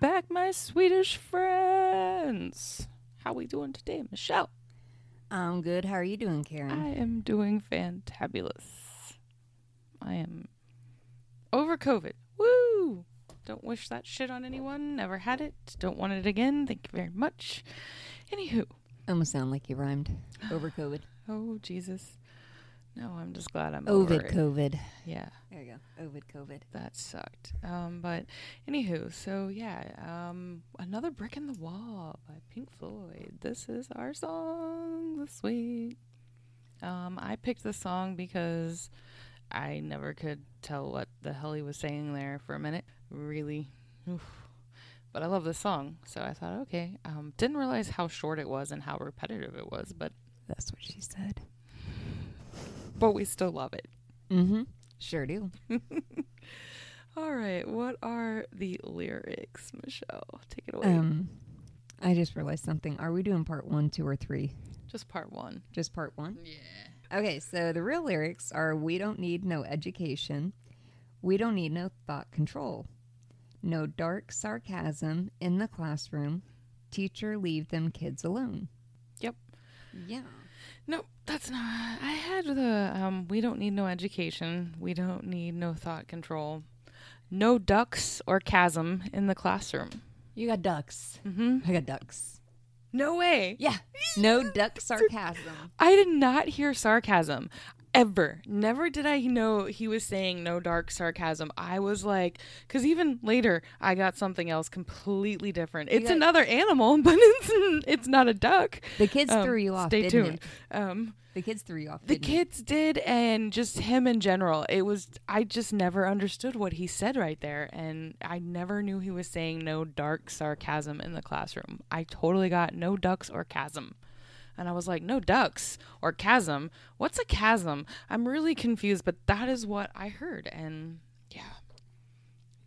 back, my Swedish friends. How we doing today, Michelle? I'm good. How are you doing, Karen? I am doing fantabulous. I am over COVID. Woo! Don't wish that shit on anyone. Never had it. Don't want it again. Thank you very much. Anywho, Almost sound like you rhymed. Over COVID. oh Jesus. No, I'm just glad I'm over Ovid it. COVID. Yeah. There you go. Ovid COVID. that sucked. Um, but anywho, so yeah, um, another brick in the wall by Pink Floyd. This is our song this week. Um, I picked this song because I never could tell what the hell he was saying there for a minute. Really, oof. but I love this song, so I thought, okay. Um, didn't realize how short it was and how repetitive it was, but That's what she said. But we still love it. Mm-hmm. Sure do. All right, what are the lyrics, Michelle? Take it away. Um, I just realized something. Are we doing part one, two, or three? Just part one. Just part one? Yeah. Okay, so the real lyrics are We don't need no education. We don't need no thought control. No dark sarcasm in the classroom. Teacher, leave them kids alone. Yep. Yeah. No, that's not. I had the um. We don't need no education. We don't need no thought control. No ducks or chasm in the classroom. You got ducks. Mm-hmm. I got ducks. No way. Yeah. No duck sarcasm. I did not hear sarcasm. Ever. Never did I know he was saying no dark sarcasm. I was like, because even later I got something else completely different. It's got- another animal, but it's it's not a duck. The kids Um, threw you off. Stay tuned. Um, The kids threw you off. The didn't it? kids did, and just him in general. It was, I just never understood what he said right there. And I never knew he was saying no dark sarcasm in the classroom. I totally got no ducks or chasm. And I was like, no ducks or chasm. What's a chasm? I'm really confused, but that is what I heard. And yeah,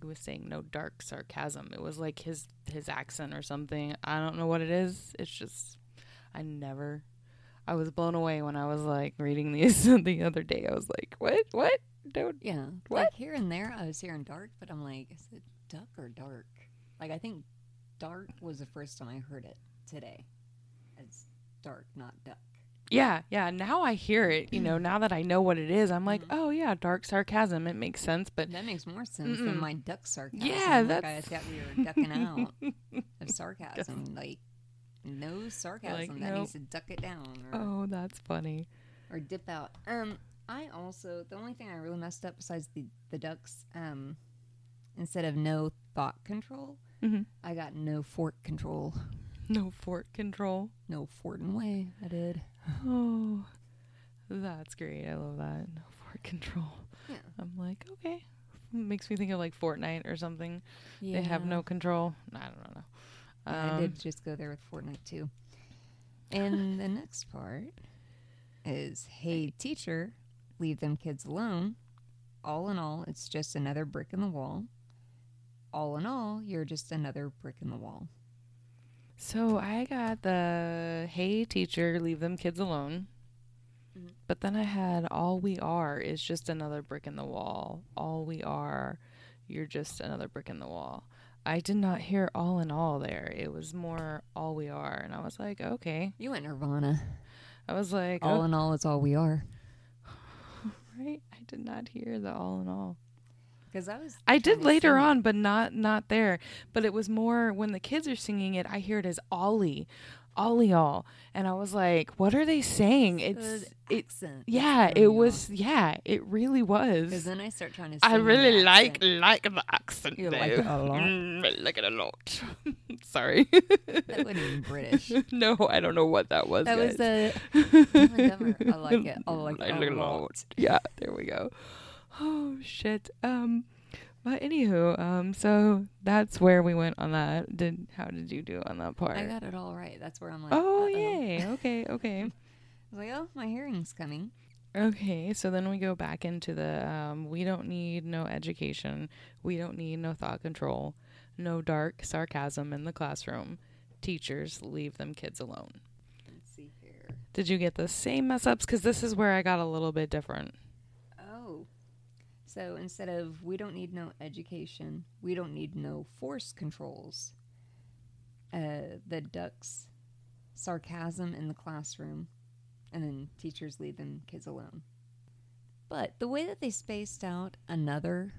he was saying no dark sarcasm. It was like his his accent or something. I don't know what it is. It's just I never I was blown away when I was like reading these the other day. I was like, "What? What? Don't." Yeah. What? Like here and there, I was hearing dark, but I'm like, is it duck or dark? Like I think dark was the first time I heard it today. Dark, not duck. Yeah, yeah. Now I hear it. You know, now that I know what it is, I'm like, Mhm. "Oh yeah, dark sarcasm. It makes sense." But That makes more sense Mm-mm. than my duck sarcasm. Yeah, like that's- I thought we were ducking out of sarcasm. Like no sarcasm. Like, that nope. needs to duck it down or, oh, that's funny. or dip out. Um, I also the only thing I really messed up besides the the ducks, um, instead of no thought control, Mhm. I got no fork control. No fort control. No fort and way. I did. Oh, that's great. I love that. No fort control. Yeah. I'm like, okay. Makes me think of like Fortnite or something. Yeah. They have no control. I don't know. Yeah, I Um, did just go there with Fortnite too. And the next part is Hey, teacher, leave them kids alone. All in all, it's just another brick in the wall. All in all, you're just another brick in the wall. So I got the hey teacher, leave them kids alone. Mhm. But then I had all we are is just another brick in the wall. All we are, you're just another brick in the wall. I did not hear all in all there. It was more all we are. And I was like, okay. You went Nirvana. I was like, All oh, in all, it's all we are. right. I did not hear the all in all. Because I was. I did later on, but not not there. But it was more when the kids are singing it. I hear it as Ollie, Ollie all, and I was like, "What are they saying?" It's Good it. accent. Yeah, it was. Yeah, it really was. Because then I start trying to. I really like accent. like the accent. You though. like it a lot? Mm, I like it a lot. Sorry. That wasn't even British. no, I don't know what that was. That was the. Dumber. I like it. I like it a lot. Yeah, there we go. Oh shit. Um, but anywho, um, so that's where we went on that. Did how did you do on that part? I got it all right. That's where I'm like. oh uh-oh. yay. Okay. Okay. I was like, oh, my hearing's coming. Okay, so then we go back into the um, we don't need no education, we don't need no thought control, no dark sarcasm in the classroom. Teachers, leave them kids alone. Let's see here. Did you get the same mess ups? Because this is where I got a little bit different. So instead of we don't need no education, we don't need no force controls. Uh, the ducks sarcasm in the classroom, and then teachers leave them kids alone. But the way that they spaced out another,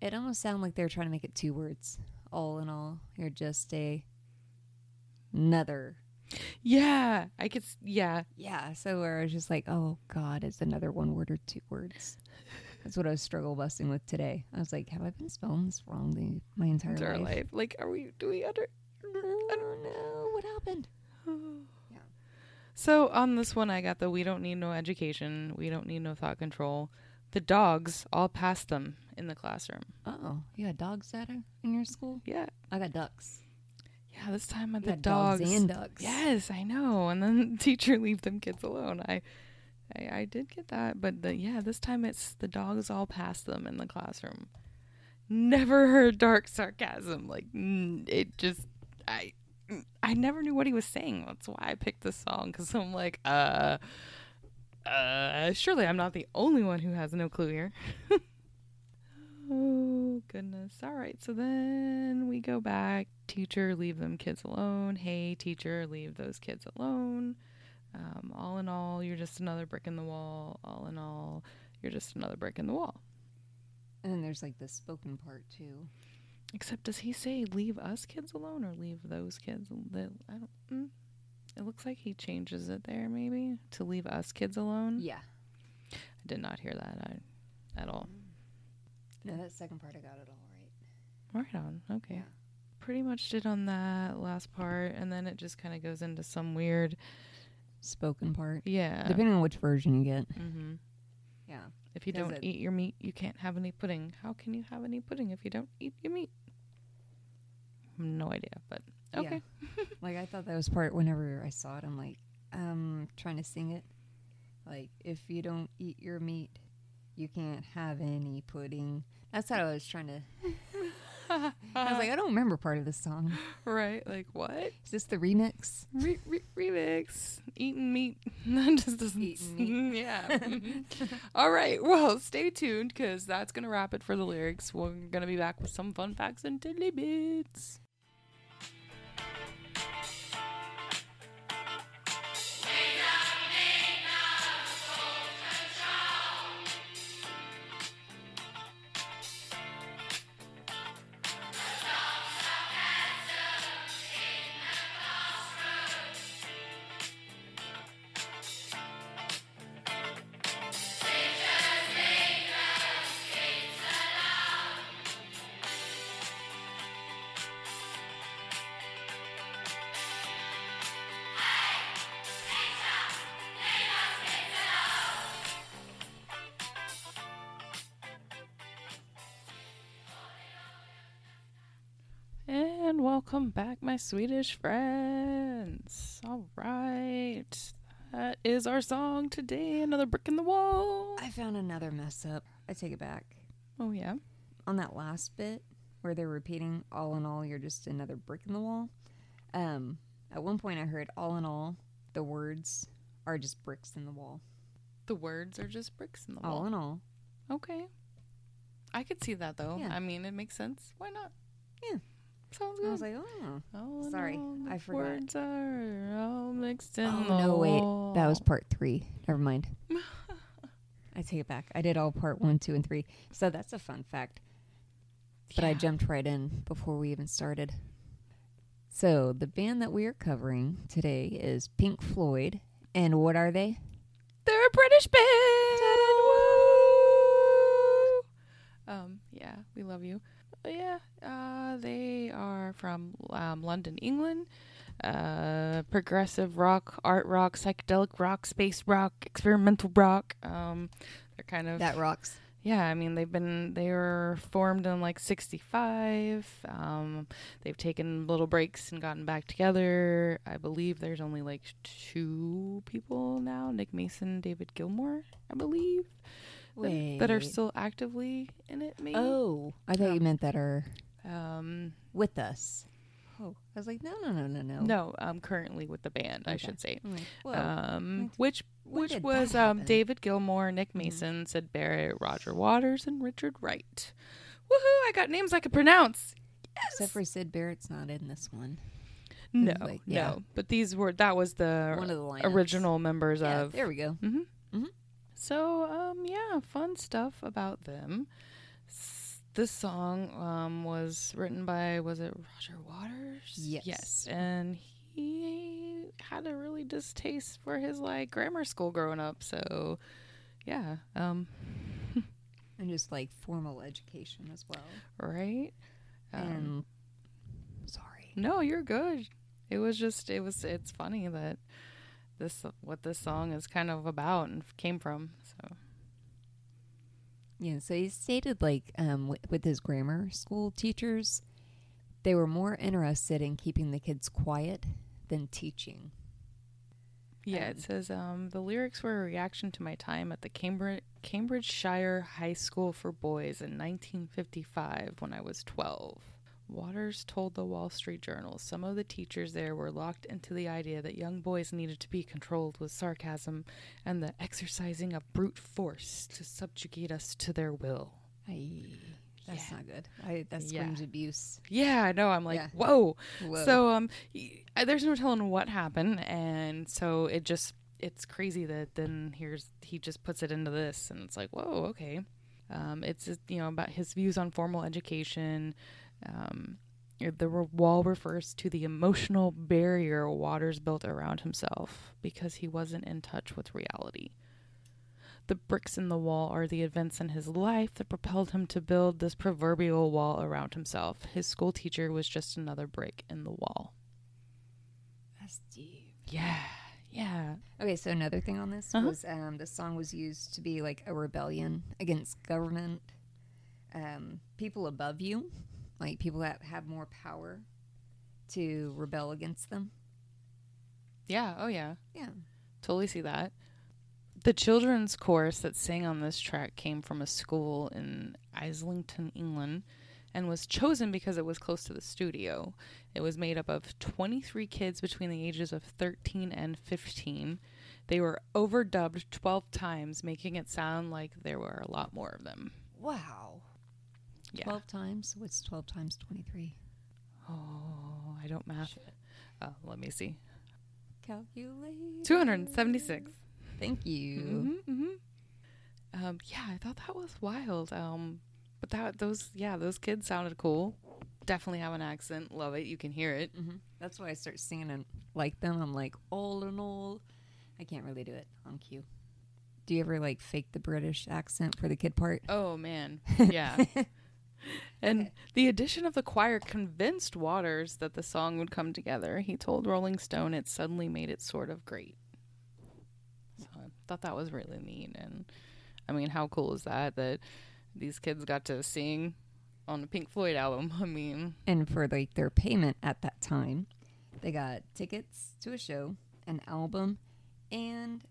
it almost sounded like they were trying to make it two words. All in all, you're just a another. Yeah, I could. Yeah, Yeah, so where I was just like, oh God, it's another one word or two words. That's what I was struggle busting with today. I was like, have I been spelling this wrong the, my entire life? life. Like, are we? Do we under? Oh no, what happened? Yeah. So on this one, I got the we don't need no education, we don't need no thought control. The dogs all passed them in the classroom. Oh, you got dogs at in your school? Yeah, I got ducks. yeah. This time You the got dogs. dogs and ducks. Yes, I know. And then the teacher leave them kids alone. I, I, I did get that, but the, yeah, this time it's the dogs all passed them in the classroom. Never heard dark sarcasm. Like it just, I, I never knew what he was saying. That's why I picked this song because I'm like, uh, uh, surely I'm not the only one who has no clue here. oh goodness. All right. So then we go back. Teacher, leave them kids alone. Hey, teacher, leave those kids alone. Um, all in all, you're just another brick in the wall. All in all, you're just another brick in the wall. And then there's like the spoken part too. Except, does he say leave us kids alone or leave those kids? The, I don't. Mm, it looks like he changes it there, maybe to leave us kids alone. Yeah. I did not hear that I, at all. No, that second part I got it all right. Right on. Okay. Yeah. Pretty much did on that last part, and then it just kind of goes into some weird. Spoken part. Yeah. Depending on which version you get. Mm-hmm. Yeah. If you don't it- eat your meat, you can't have any pudding. How can you have any pudding if you don't eat your meat? No idea, but Yeah. okay. Like I thought that was part whenever I saw it, I'm like, um, trying to sing it. Like, if you don't eat your meat, you can't have any pudding. That's how I was trying to I was like, I don't remember part of this song. right, like what? Is this the remix? Re- re- remix. Eating meat. that just doesn't. Eating yeah. All right. Well, stay tuned because that's gonna wrap it for the lyrics. We're gonna be back with some fun facts and diddly bits. And welcome back, my Swedish friends. All right. That is our song today. Another brick in the wall. I found another mess up. I take it back. Oh, yeah. On that last bit where they're repeating, all in all, you're just another brick in the wall. Um, at one point, I heard, all in all, the words are just bricks in the wall. The words are just bricks in the wall. All in all. Okay. I could see that though. Yeah. I mean, it makes sense. Why not? Yeah. Sounds I was like, oh. In sorry, the I forgot. Words are all mixed in Oh, no, wait. That was part three. Never mind. I take it back. I did all part one, two, and three. So that's a fun fact. But I jumped right in before we even started. So the band that we are covering today is Pink Floyd. And what are they? They're a British band. We love you. But yeah, uh, they are from um, London, England. Uh, progressive rock, art rock, psychedelic rock, space rock, experimental rock. Um, they're kind of That rocks. yeah, I mean they've been they were formed in like 65. Um they've taken little breaks and gotten back together. I believe there's only like two people now, Nick Mason, David Gilmour, I believe. That- That are still actively in it maybe. Oh, I thought you meant that are Um with us. Oh, I was like, no, no, no, no, no. No, um, currently with the band, I Okay. should say. I'm like, Whoa. um, which when which did was um, happen? David Gilmour, Nick Mhm. Mason, Syd Barrett, Roger Waters, and Richard Wright. Woohoo! I got names I could pronounce. Except for Syd Barrett's not in this one. No, like, yeah. no. But these were that was the One of the lineups. original members Yeah, of. there we go. hmm Mhm. So um, yeah, fun stuff about them. S- This song um, was written by was it Roger Waters? Yes. Yes, and he had a really distaste for his like grammar school growing up. So yeah, um, And just like formal education as well. right. Um, sorry. No, you're good. It was just it was it's funny that this what this song is kind of about and came from. So Yeah, so he stated like um, with, with his grammar school teachers, they were more interested in keeping the kids quiet than teaching. yeah, Um, it says um, the lyrics were a reaction to my time at the Cambridge Cambridgeshire High School for Boys in 1955 when I was 12. Waters told the Wall Street Journal some of the teachers there were locked into the idea that young boys needed to be controlled with sarcasm and the exercising of brute force to subjugate us to their will. I, that's Yeah. not good. I, that Yeah. screams abuse. Yeah, I know. I'm like, Yeah. whoa. Whoa. So um, y- uh, there's no telling what happened, and so it just it's crazy that then here's he just puts it into this, and it's like, whoa, okay. Um, it's just, you know about his views on formal education. Um, the wall refers to the emotional barrier Waters built around himself because he wasn't in touch with reality. The bricks in the wall are the events in his life that propelled him to build this proverbial wall around himself. His school teacher was just another brick in the wall. that's deep. Yeah, yeah. Okay, so another thing on this Uh-huh. was um, the song was used to be like a rebellion against government, um, people above you, like people that have more power to rebel against them. Yeah, oh yeah. Yeah. Totally see that. The children's chorus that sang on this track came from a school in Islington, England, and was chosen because it was close to the studio. It was made up of 23 kids between the ages of 13 and 15. They were overdubbed 12 times, making it sound like there were a lot more of them. Wow. Yeah. 12 times? What's 12 times 23? Oh, I don't math. Uh, let me see. Calculate. 276. Thank you. hmm hmm Um, yeah, I thought that was wild. Um, but that those yeah those kids sounded cool. Definitely have an accent. Love it. You can hear it. hmm That's why I start singing and like them. I'm like, all in all, I can't really do it on cue. Do you ever like fake the British accent for the kid part? Oh man, yeah. And the addition of the choir convinced Waters that the song would come together. He told Rolling Stone it suddenly made it sort of great. So I thought that was really neat. And I mean, how cool is that that these kids got to sing on a Pink Floyd album? I mean, And for like their payment at that time, they got tickets to a show, an album, and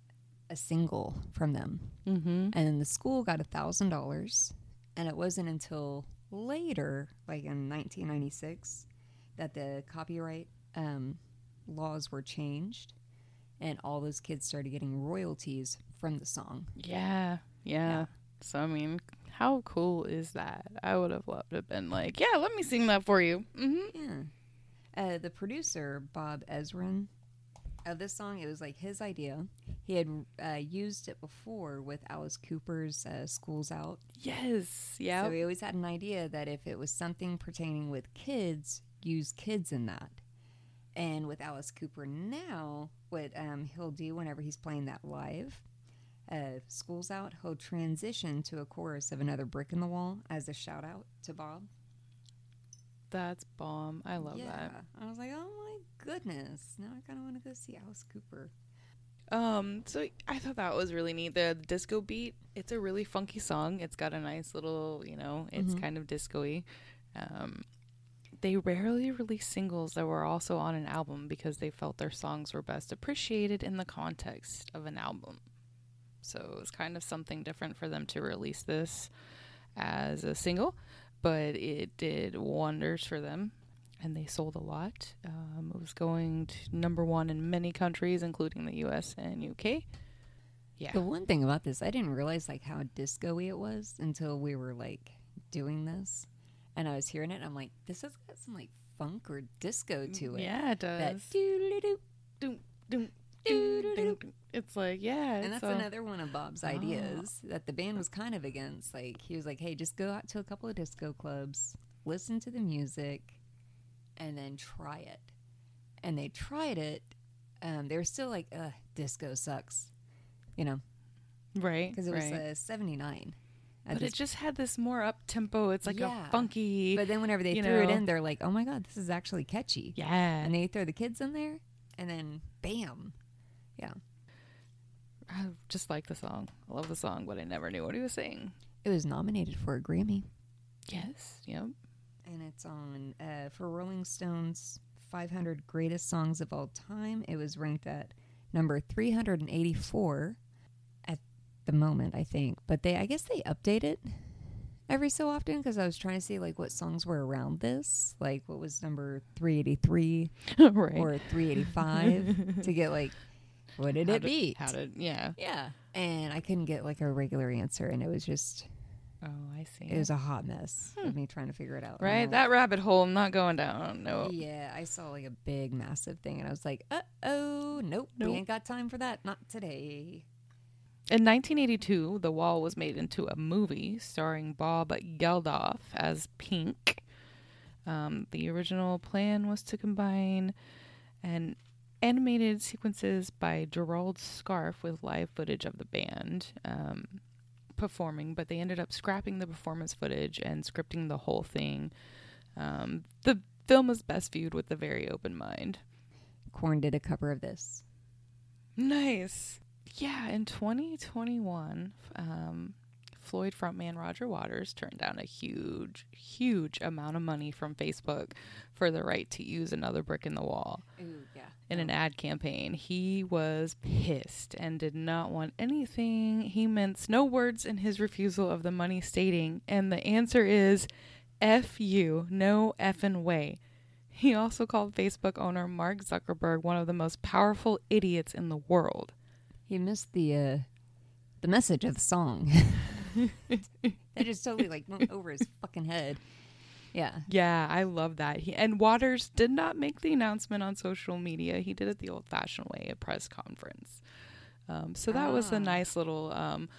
a single from them. mm-hmm. And the school got a thousand dollars. And it wasn't until later, like in 1996, that the copyright um, laws were changed, and all those kids started getting royalties from the song. Yeah, yeah. Yeah. So I mean, how cool is that? I would have loved to have been like, yeah, let me sing that for you. Mm-hmm. Yeah. Uh, the producer Bob Ezrin of this song, it was like his idea. He had uh, used it before with Alice Cooper's uh, "Schools Out." Yes. Yeah. So he always had an idea that if it was something pertaining with kids, use kids in that. And with Alice Cooper now, what um, he'll do whenever he's playing that live, uh, School's Out, he'll transition to a chorus of another brick in the wall as a shout out to Bob. That's bomb. I love yeah. that. I was like, oh my goodness. Now I kind of want to go see Alice Cooper. Um, so I thought that was really neat. The disco beat, it's a really funky song. It's got a nice little, you know, it's Mhm. kind of disco-y. Um, they rarely release singles that were also on an album because they felt their songs were best appreciated in the context of an album. So it was kind of something different for them to release this as a single, but it did wonders for them. and they sold a lot. Um, it was going to number one in many countries, including the U.S. and U.K. Yeah, The one thing about this, I didn't realize like how disco-y it was until we were like doing this, and I was hearing it. And I'm like, this has got some like funk or disco to it. yeah, it That does. doo-doo-doo. It's like yeah, And that's a- another one of Bob's Oh. ideas that the band was kind of against. Like he was like, "Hey, just go out to a couple of disco clubs, listen to the music, and then try it." And they tried it. Um, they were still like, "Ugh, disco sucks," you know, right because it was right. uh, '79. but it just had this more up tempo. It's like Yeah. a funky. But then whenever they threw it in, they're like, "Oh my god, this is actually catchy." yeah, And they throw the kids in there, and then bam, I just like the song. I love the song, but I never knew what he was saying. it was nominated for a Grammy. Yes. Yep. and it's on uh, for Rolling Stone's 500 Greatest Songs of All Time. It was ranked at number 384 at the moment, I think. But they, I guess, they update it every so often because I was trying to see like what songs were around this, like what was number 383 right. or 385 to get like what did how it did, beat? How did? Yeah. yeah, and I couldn't get like a regular answer, and it was just Oh, I see. it was a hot mess of me trying to figure it out. Right. like, That rabbit hole. I'm not going down. No. Yeah, I saw like a big, massive thing, and I was like, "Uh oh, nope, Nope. we ain't got time for that. Not today." In 1982, The Wall was made into a movie starring Bob Geldof as Pink. Um, the original plan was to combine an animated sequences by Gerald Scarfe with live footage of the band um, performing, but they ended up scrapping the performance footage and scripting the whole thing. Um, the film was best viewed with a very open mind. Korn did a cover of this. Nice. Yeah, in 2021, um, Floyd frontman Roger Waters turned down a huge, huge amount of money from Facebook for the right to use another brick in the wall Ooh, yeah. in an ad campaign. He was pissed and did not want anything. He minced no words in his refusal of the money, stating, and the answer is F you, no effing way. He also called Facebook owner Mark Zuckerberg one of the most powerful idiots in the world. He missed the uh, the message of the song. that just totally like went over his fucking head. Yeah. Yeah, I love that. He and Waters did not make the announcement on social media. He did it the old-fashioned way, a press conference. Um, so that was Ah. a nice little um,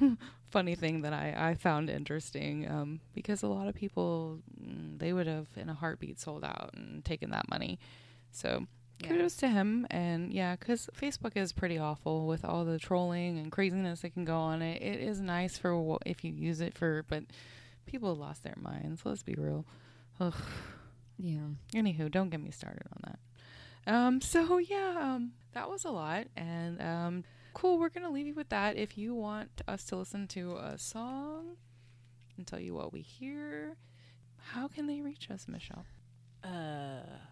funny thing that I, I found interesting um, because a lot of people mm, they would have in a heartbeat sold out and taken that money. So Yeah. kudos to him and yeah, because Facebook is pretty awful with all the trolling and craziness that can go on it. It is nice for wh- if you use it for, but people lost their minds. Let's be real. Ugh. Yeah. Anywho, don't get me started on that. Um, so yeah, um, that was a lot, and um, cool. We're gonna leave you with that. If you want us to listen to a song and tell you what we hear, how can they reach us, Michelle? Uh, fuck.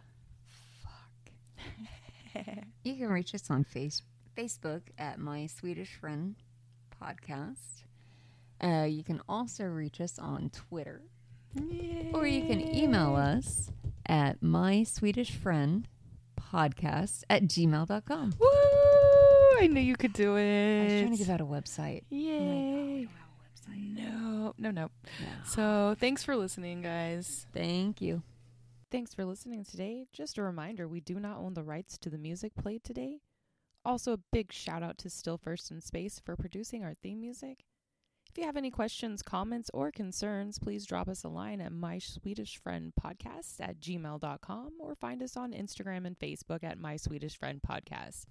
You can reach us on face- Facebook at My Swedish Friend Podcast. Uh, you can also reach us on Twitter, or you can email us at My Swedish Friend Podcast at gmail.com. Woo! I knew you could do it. I was trying to give out a website. Yay! No, no, no. So thanks for listening, guys. Thank you. Thanks for listening today. Just a reminder we do not own the rights to the music played today. Also, a big shout out to Still First in Space for producing our theme music. If you have any questions, comments, or concerns, please drop us a line at my Swedish Friend Podcast at gmail.com or find us on Instagram and Facebook at My Swedish Friend Podcast.